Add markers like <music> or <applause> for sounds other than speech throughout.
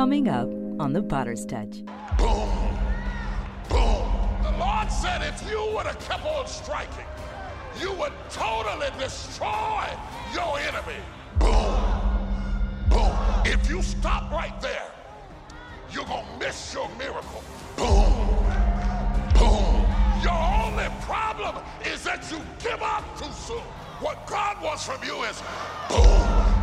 Coming up on The Potter's Touch. Boom, boom. The Lord said if you would have kept on striking, you would totally destroy your enemy. Boom, boom. If you stop right there, you're going to miss your miracle. Boom, boom. Your only problem is that you give up too soon. What God wants from you is boom,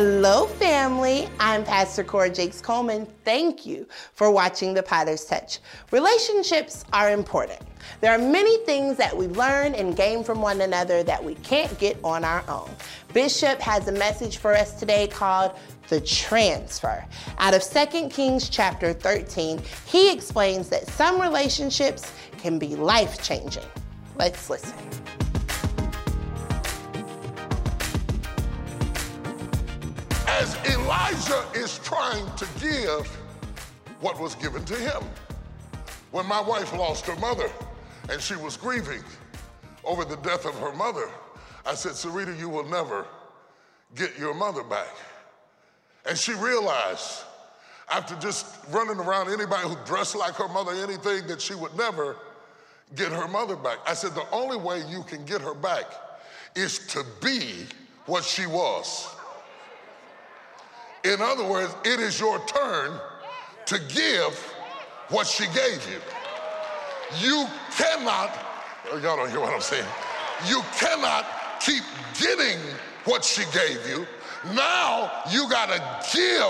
Hello, family. I'm Pastor Cora Jakes Coleman. Thank you for watching The Potter's Touch. Relationships are important. There are many things that we learn and gain from one another that we can't get on our own. Bishop has a message for us today called the transfer. Out of 2 Kings chapter 13, he explains that some relationships can be life changing. Let's listen. As Elijah is trying to give what was given to him. When my wife lost her mother and she was grieving over the death of her mother, I said, Serita, you will never get your mother back. And she realized, after just running around anybody who dressed like her mother, anything, that she would never get her mother back. I said, the only way you can get her back is to be what she was. In other words, it is your turn to give what she gave you. You cannot, oh, y'all don't hear what I'm saying. You cannot keep getting what she gave you. Now you gotta give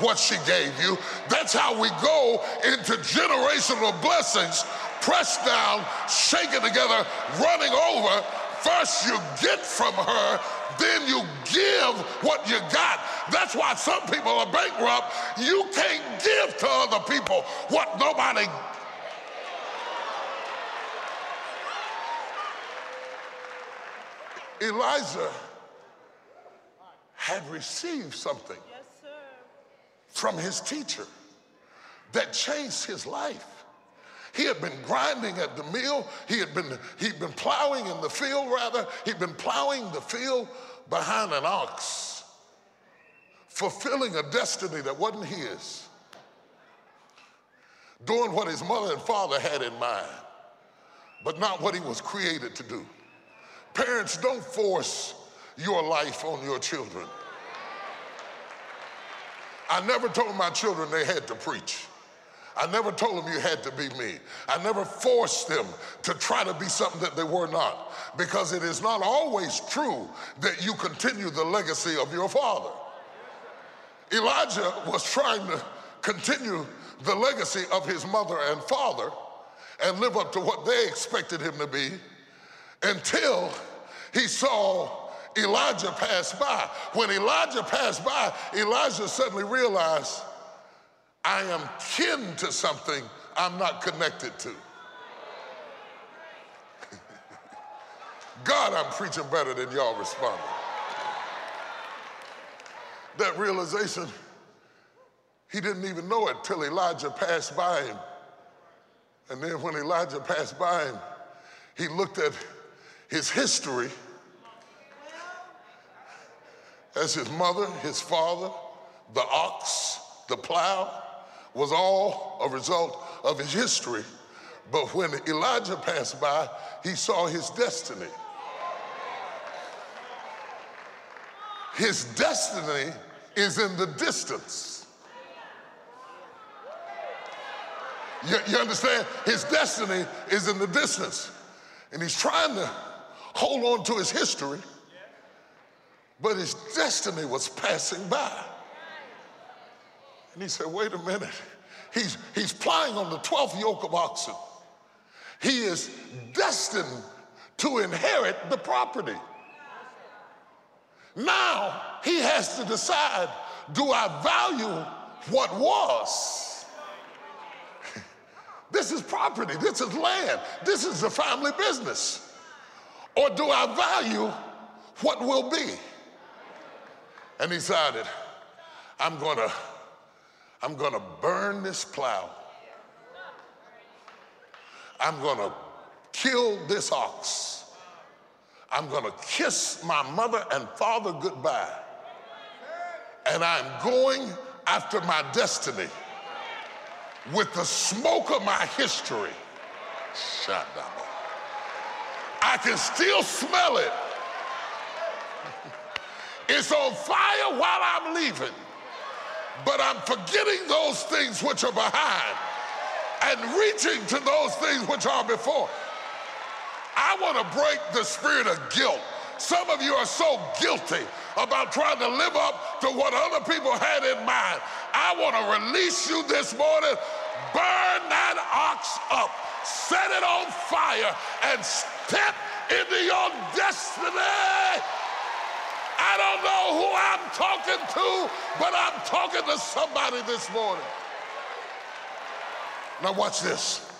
what she gave you. That's how we go into generational blessings, pressed down, shaken together, running over. First you get from her, then you give what you got. That's why some people are bankrupt. You can't give to other people what nobody. Elijah had received something from his teacher that changed his life. He had been grinding at the mill. He had been, he'd been plowing in the field, rather. He'd been plowing the field behind an ox, fulfilling a destiny that wasn't his, doing what his mother and father had in mind, but not what he was created to do. Parents, don't force your life on your children. I never told my children they had to preach. I never told them you had to be me. I never forced them to try to be something that they were not because it is not always true that you continue the legacy of your father. Elijah was trying to continue the legacy of his mother and father and live up to what they expected him to be until he saw Elijah pass by. When Elijah passed by, Elijah suddenly realized I am kin to something I'm not connected to. God, I'm preaching better than y'all responding. That realization, he didn't even know it till Elijah passed by him. And then when Elijah passed by him, he looked at his history as his mother, his father, the ox, the plow, was all a result of his history. But when Elijah passed by, he saw his destiny. His destiny is in the distance. You, you understand? His destiny is in the distance. And he's trying to hold on to his history, but his destiny was passing by. And he said, wait a minute. He's, he's plying on the 12th yoke of oxen. He is destined to inherit the property. Now he has to decide do I value what was? <laughs> this is property, this is land, this is a family business. Or do I value what will be? And he decided, I'm gonna, I'm gonna burn this plow. I'm gonna kill this ox. I'm gonna kiss my mother and father goodbye. And I'm going after my destiny with the smoke of my history. Shut. I can still smell it. It's on fire while I'm leaving, but I'm forgetting those things which are behind and reaching to those things which are before. I want to break the spirit of guilt. Some of you are so guilty about trying to live up to what other people had in mind. I want to release you this morning. Burn that ox up, set it on fire, and step into your destiny. I don't know who I'm talking to, but I'm talking to somebody this morning. Now, watch this.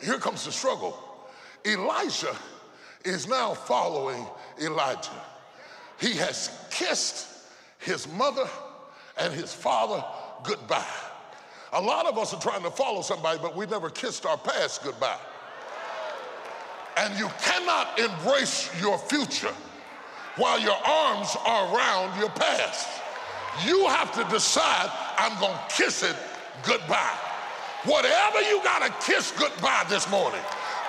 Here comes the struggle. Elijah is now following Elijah. He has kissed his mother and his father goodbye. A lot of us are trying to follow somebody, but we never kissed our past goodbye. And you cannot embrace your future while your arms are around your past. You have to decide, I'm going to kiss it goodbye. Whatever you got to kiss goodbye this morning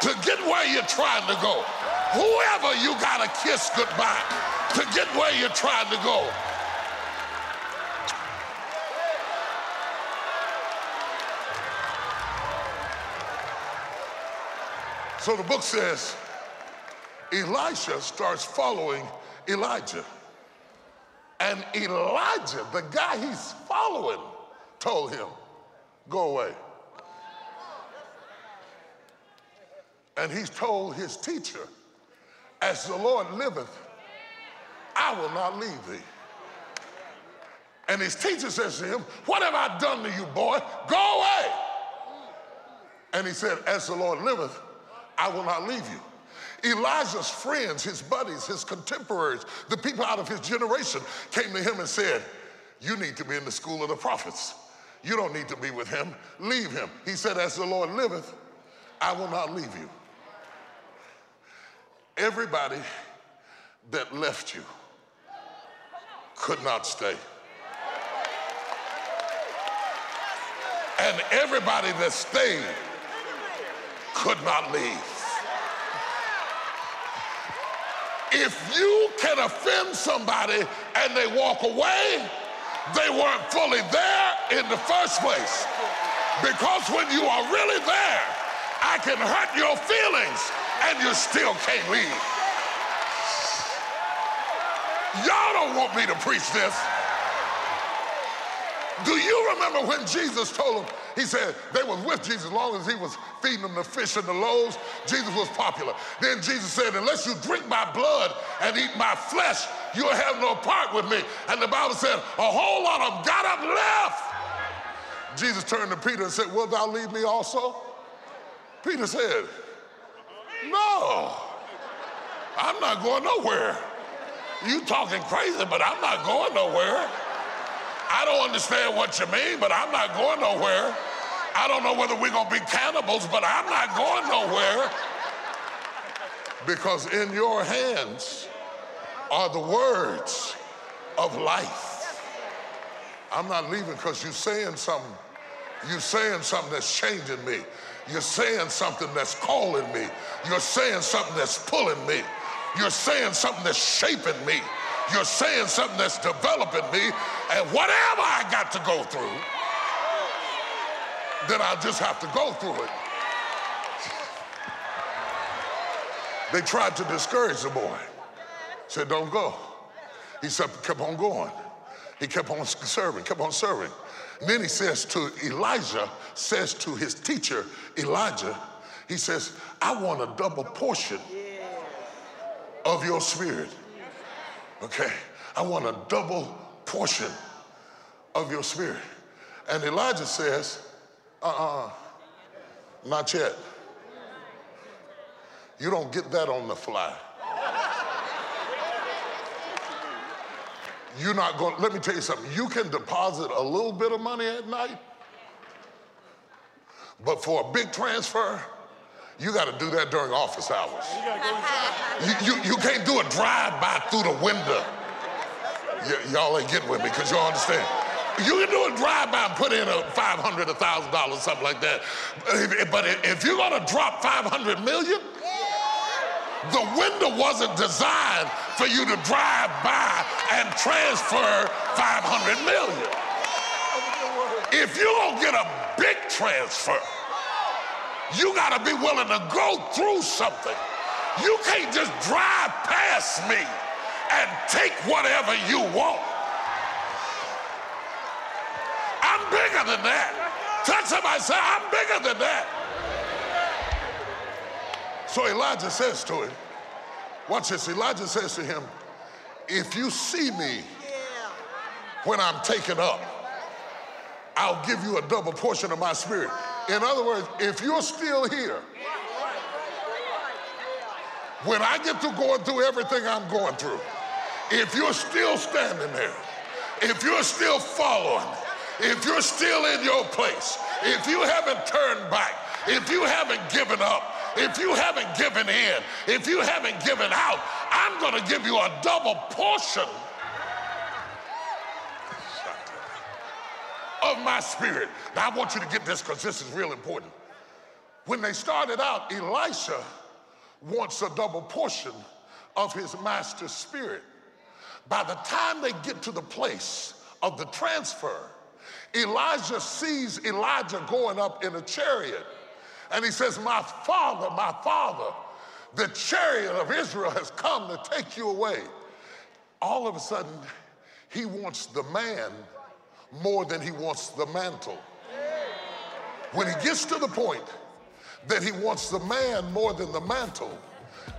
to get where you're trying to go, whoever you got to kiss goodbye to get where you're trying to go. So the book says Elisha starts following Elijah. And Elijah, the guy he's following, told him, Go away. And he's told his teacher, As the Lord liveth, I will not leave thee. And his teacher says to him, What have I done to you, boy? Go away. And he said, As the Lord liveth, I will not leave you. Elijah's friends, his buddies, his contemporaries, the people out of his generation came to him and said, You need to be in the school of the prophets. You don't need to be with him. Leave him. He said, As the Lord liveth, I will not leave you. Everybody that left you could not stay. And everybody that stayed could not leave. If you can offend somebody and they walk away, they weren't fully there in the first place. Because when you are really there, I can hurt your feelings and you still can't leave. Y'all don't want me to preach this. Do you remember when Jesus told them, he said they was with Jesus as long as he was feeding them the fish and the loaves, Jesus was popular. Then Jesus said, unless you drink my blood and eat my flesh, you'll have no part with me. And the Bible said, a whole lot of them got up and left. Jesus turned to Peter and said, will thou leave me also? Peter said, no, I'm not going nowhere. You talking crazy, but I'm not going nowhere. I don't understand what you mean, but I'm not going nowhere. I don't know whether we're going to be cannibals, but I'm not going nowhere. Because in your hands are the words of life. I'm not leaving because you're saying something. You're saying something that's changing me. You're saying something that's calling me. You're saying something that's pulling me. You're saying something that's shaping me. You're saying something that's developing me, and whatever I got to go through, then I'll just have to go through it. They tried to discourage the boy. Said, don't go. He said, kept on going. He kept on serving, kept on serving. And then he says to Elijah, says to his teacher, Elijah, he says, I want a double portion of your spirit. Okay, I want a double portion of your spirit. And Elijah says, uh uh-uh, uh not yet. You don't get that on the fly. You're not going, let me tell you something. You can deposit a little bit of money at night, but for a big transfer, you got to do that during office hours. You, you, you can't do a drive-by through the window. Y'all ain't getting with me because y'all understand. You can do a drive-by and put in a $500, $1,000, something like that. But if you're going to drop 500 million, the window wasn't designed for you to drive by and transfer 500 million. If you're gonna get a big transfer, you gotta be willing to go through something. You can't just drive past me and take whatever you want. I'm bigger than that. Touch somebody say, I'm bigger than that. So Elijah says to him, watch this. Elijah says to him, if you see me when I'm taken up, I'll give you a double portion of my spirit. In other words, if you're still here, when I get to going through everything I'm going through, if you're still standing there, if you're still following, if you're still in your place, if you haven't turned back, if you haven't given up, if you haven't given in, if you haven't given out, I'm going to give you a double portion of my spirit. Now, I want you to get this because this is real important. When they started out, Elisha wants a double portion of his master's spirit. By the time they get to the place of the transfer, Elijah sees Elijah going up in a chariot. And he says, My father, my father, the chariot of Israel has come to take you away. All of a sudden, he wants the man more than he wants the mantle. When he gets to the point that he wants the man more than the mantle,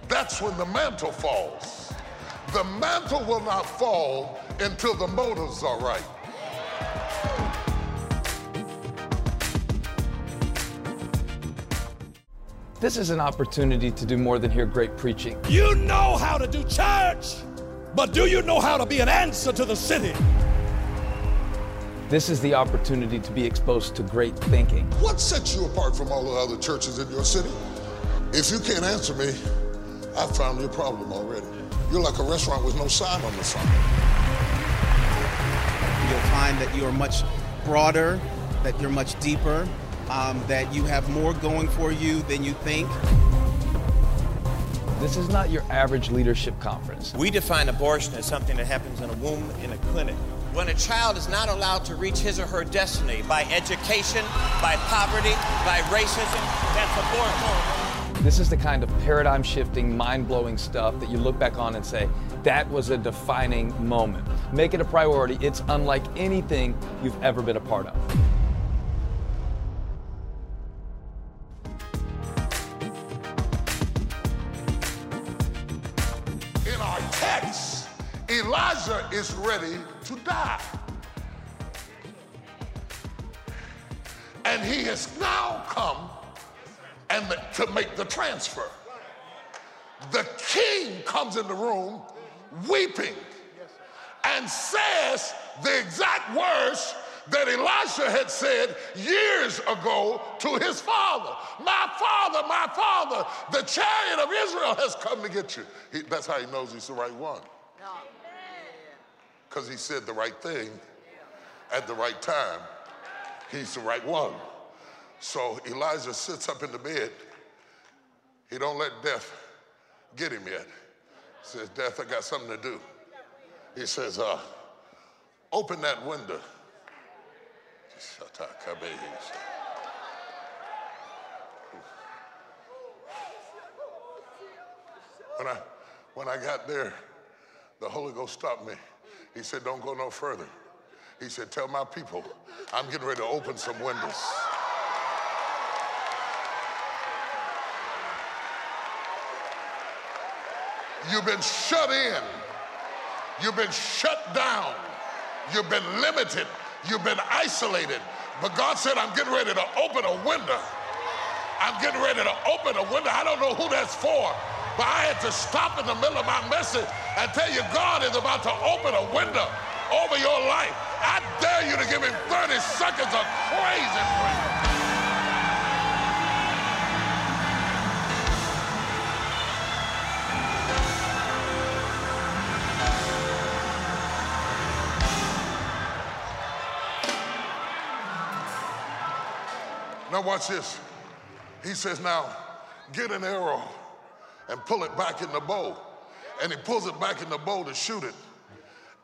that's when the mantle falls. The mantle will not fall until the motives are right. This is an opportunity to do more than hear great preaching. You know how to do church, but do you know how to be an answer to the city? This is the opportunity to be exposed to great thinking. What sets you apart from all the other churches in your city? If you can't answer me, I've found your problem already. You're like a restaurant with no sign on the front. You'll find that you are much broader, that you're much deeper, um, that you have more going for you than you think. This is not your average leadership conference. We define abortion as something that happens in a womb in a clinic. When a child is not allowed to reach his or her destiny by education, by poverty, by racism, that's a abortion. This is the kind of paradigm shifting, mind blowing stuff that you look back on and say, that was a defining moment. Make it a priority. It's unlike anything you've ever been a part of. In our text, Elijah is ready die. And he has now come and to make the transfer. The king comes in the room weeping and says the exact words that Elisha had said years ago to his father. My father, my father, the chariot of Israel has come to get you. He- that's how he knows he's the right one. Because he said the right thing at the right time. He's the right one. So Elijah sits up in the bed. He don't let death get him yet. He says, Death, I got something to do. He says, uh, open that window. When I, when I got there, the Holy Ghost stopped me. He said, Don't go no further. He said, Tell my people, I'm getting ready to open some windows. You've been shut in. You've been shut down. You've been limited. You've been isolated. But God said, I'm getting ready to open a window. I'm getting ready to open a window. I don't know who that's for, but I had to stop in the middle of my message and tell you God is about to open a window over your life. I dare you to give him 30 seconds of crazy praise. Now watch this. He says, now get an arrow and pull it back in the bow. And he pulls it back in the bow to shoot it.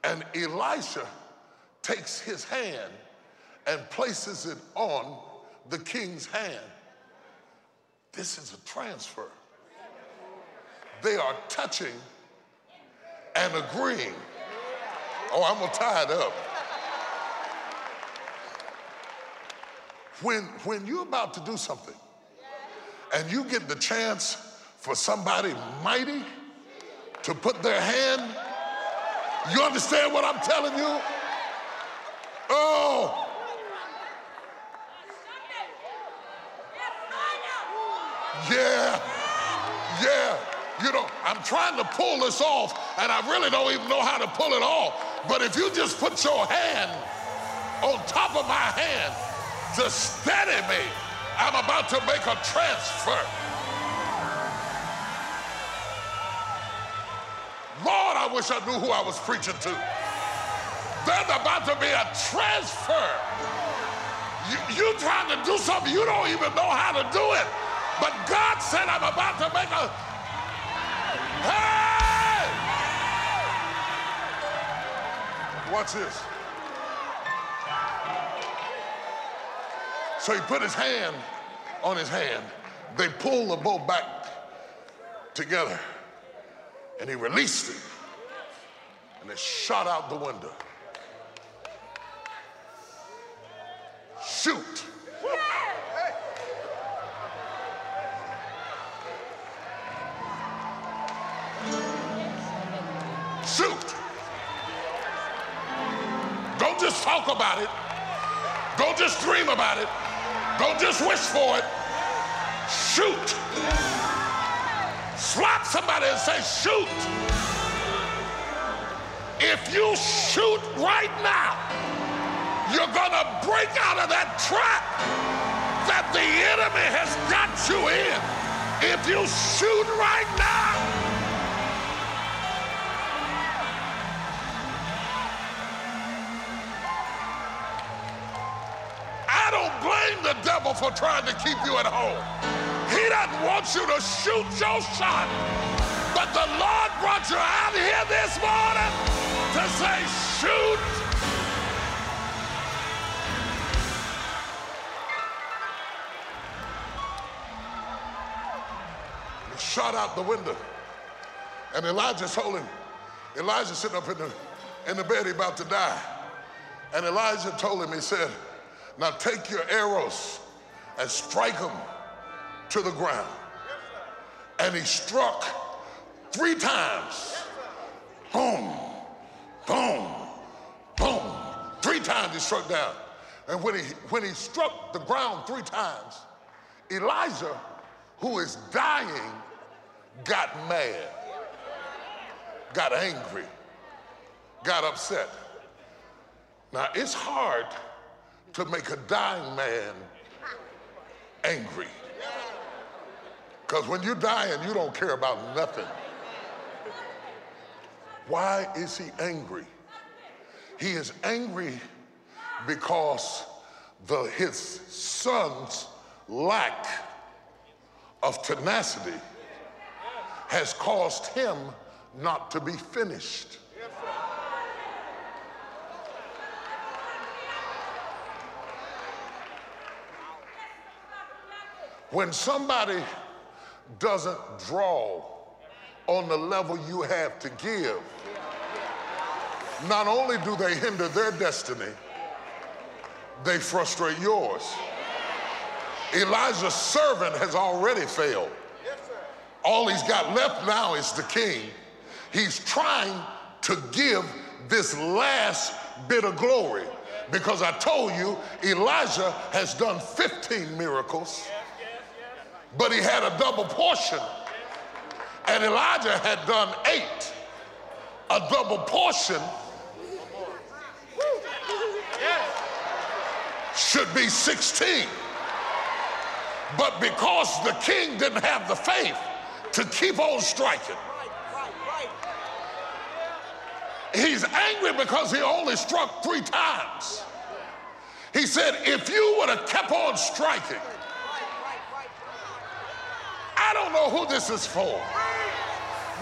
And Elisha takes his hand and places it on the king's hand. This is a transfer. They are touching and agreeing. Oh, I'm gonna tie it up. When, when you're about to do something and you get the chance for somebody mighty to put their hand, you understand what I'm telling you? Oh, yeah, yeah. You know, I'm trying to pull this off, and I really don't even know how to pull it off. But if you just put your hand on top of my hand to steady me, I'm about to make a transfer. Wish I knew who I was preaching to. There's about to be a transfer. You, you trying to do something, you don't even know how to do it. But God said, I'm about to make a. Hey! Watch this. So he put his hand on his hand. They pulled the bow back together and he released it and it shot out the window. Shoot. Shoot. Don't just talk about it. Don't just dream about it. Don't just wish for it. Shoot. Slap somebody and say, shoot. If you shoot right now, you're going to break out of that trap that the enemy has got you in. If you shoot right now, I don't blame the devil for trying to keep you at home. He doesn't want you to shoot your shot. Lord out here this morning to say, shoot. He shot out the window. And Elijah's holding, Elijah's sitting up in the, in the bed, he about to die. And Elijah told him, he said, now take your arrows and strike them to the ground. And he struck three times. Boom, boom, boom. Three times he struck down. And when he, when he struck the ground three times, Elijah, who is dying, got mad, got angry, got upset. Now, it's hard to make a dying man angry. Because when you're dying, you don't care about nothing. Why is he angry? He is angry because the, his son's lack of tenacity has caused him not to be finished. When somebody doesn't draw on the level you have to give, not only do they hinder their destiny, they frustrate yours. Elijah's servant has already failed. All he's got left now is the king. He's trying to give this last bit of glory because I told you Elijah has done 15 miracles but he had a double portion. And Elijah had done eight. a double portion should be 16. But because the king didn't have the faith to keep on striking, he's angry because he only struck three times. He said, if you would have kept on striking, I don't know who this is for.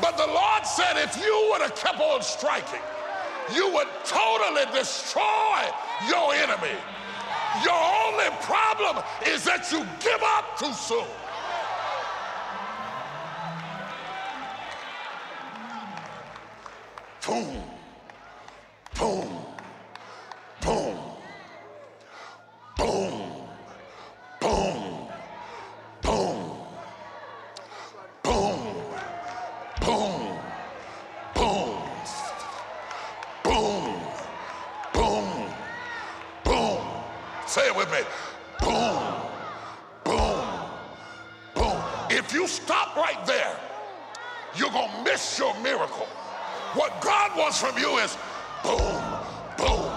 But the Lord said, if you would have kept on striking, you would totally destroy your enemy. Your only problem is that you give up too soon. Boom, going to miss your miracle. What God wants from you is boom, boom, boom,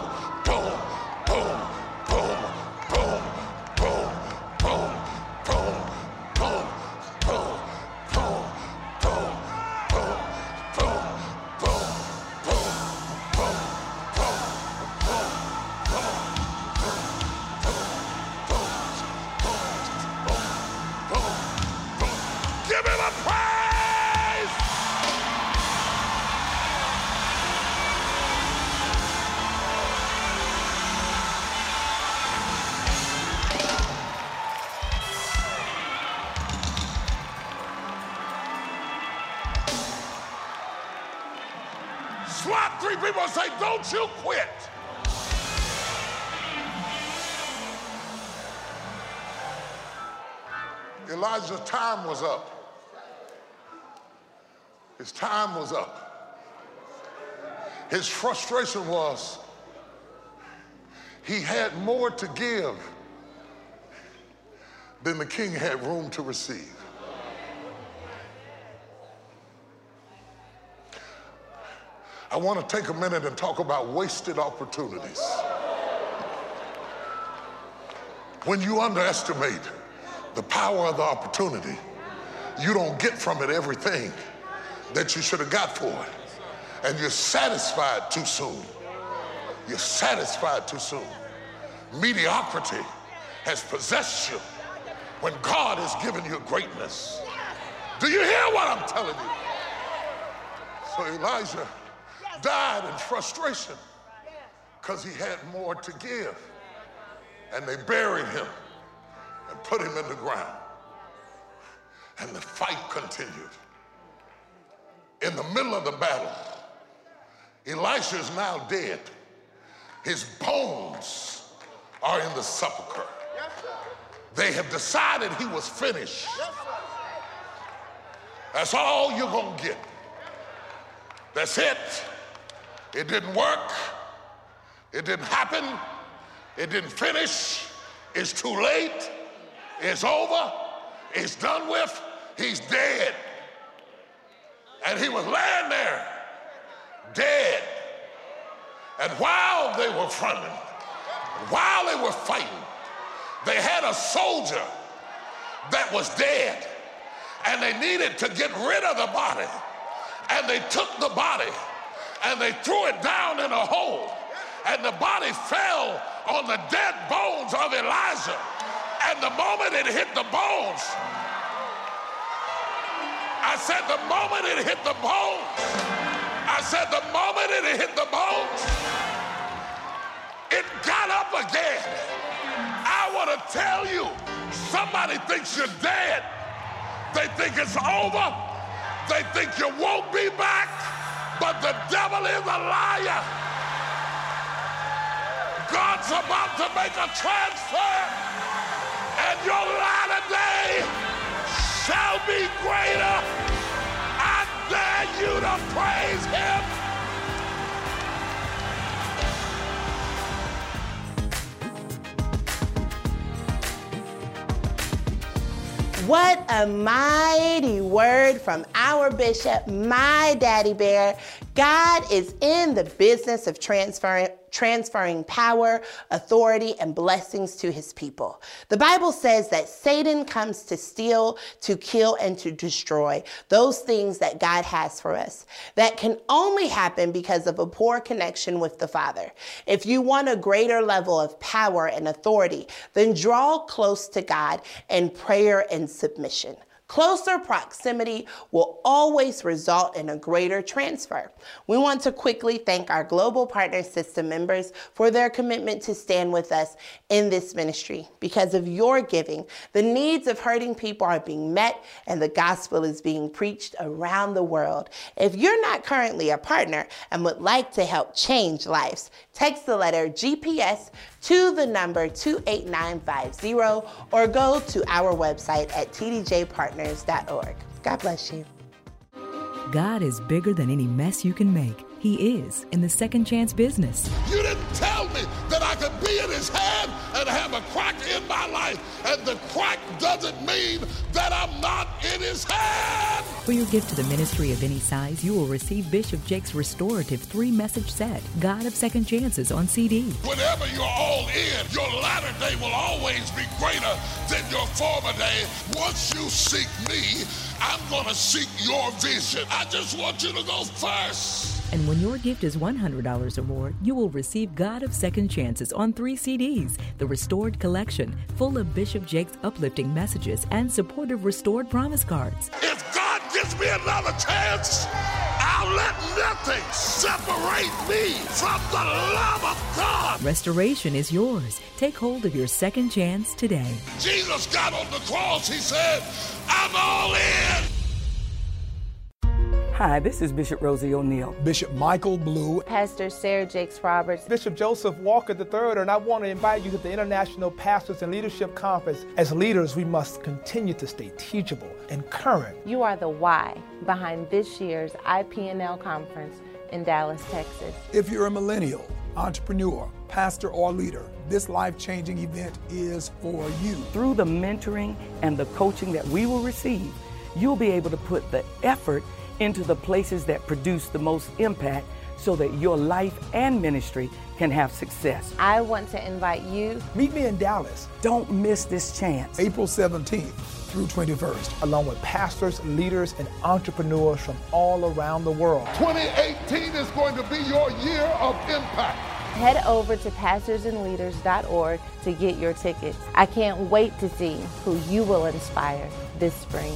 Don't you quit. Elijah's time was up. His time was up. His frustration was he had more to give than the king had room to receive. I want to take a minute and talk about wasted opportunities. When you underestimate the power of the opportunity, you don't get from it everything that you should have got for it. And you're satisfied too soon. You're satisfied too soon. Mediocrity has possessed you when God has given you greatness. Do you hear what I'm telling you? So Elijah died in frustration because he had more to give. And they buried him and put him in the ground. And the fight continued. In the middle of the battle, Elisha is now dead. His bones are in the sepulcher. They have decided he was finished. That's all you're going to get. That's it. It didn't work. It didn't happen. It didn't finish. It's too late. It's over. It's done with. He's dead. And he was laying there, dead. And while they were fronting, while they were fighting, they had a soldier that was dead. And they needed to get rid of the body. And they took the body and they threw it down in a hole. And the body fell on the dead bones of Elijah. And the moment it hit the bones, I said, the moment it hit the bones, I said, the moment it hit the bones, it got up again. I want to tell you, somebody thinks you're dead. They think it's over. They think you won't be back. But the devil is a liar. God's about to make a transfer, and your latter day shall be greater. I dare you to praise him. What a mighty word from our bishop, my daddy bear. God is in the business of transferring transferring power, authority, and blessings to his people. The Bible says that Satan comes to steal, to kill, and to destroy those things that God has for us. That can only happen because of a poor connection with the Father. If you want a greater level of power and authority, then draw close to God in prayer and submission. Closer proximity will always result in a greater transfer. We want to quickly thank our Global Partner System members for their commitment to stand with us in this ministry. Because of your giving, the needs of hurting people are being met and the gospel is being preached around the world. If you're not currently a partner and would like to help change lives, text the letter GPS to the number 28950 or go to our website at tdjpartners.org. God bless you. God is bigger than any mess you can make. He is in the second chance business. You didn't tell me that I could be in his hand and have a crack in my life. And the crack doesn't mean that I'm not in his hand. For your gift to the ministry of any size, you will receive Bishop Jakes' restorative three message set, God of Second Chances, on CD. Whenever you're all in, your latter day will always be greater than your former day. Once you seek me, I'm going to seek your vision. I just want you to go first. And when your gift is $100 or more, you will receive God of Second Chances on three CDs, the Restored Collection, full of Bishop Jakes' uplifting messages and supportive Restored Promise cards. If God gives me another chance, I'll let nothing separate me from the love of God. Restoration is yours. Take hold of your second chance today. Jesus got on the cross, he said, I'm all in. Hi, this is Bishop Rosie O'Neill. Bishop Michael Blue. Pastor Sarah Jakes Roberts. Bishop Joseph Walker III, and I want to invite you to the International Pastors and Leadership Conference. As leaders, we must continue to stay teachable and current. You are the why behind this year's IPNL conference in Dallas, Texas. If you're a millennial, entrepreneur, pastor, or leader, this life changing event is for you. Through the mentoring and the coaching that we will receive, you'll be able to put the effort into the places that produce the most impact so that your life and ministry can have success. I want to invite you. Meet me in Dallas. Don't miss this chance. April 17th through 21st. Along with pastors, leaders, and entrepreneurs from all around the world. 2018 is going to be your year of impact. Head over to pastorsandleaders.org to get your tickets. I can't wait to see who you will inspire this spring.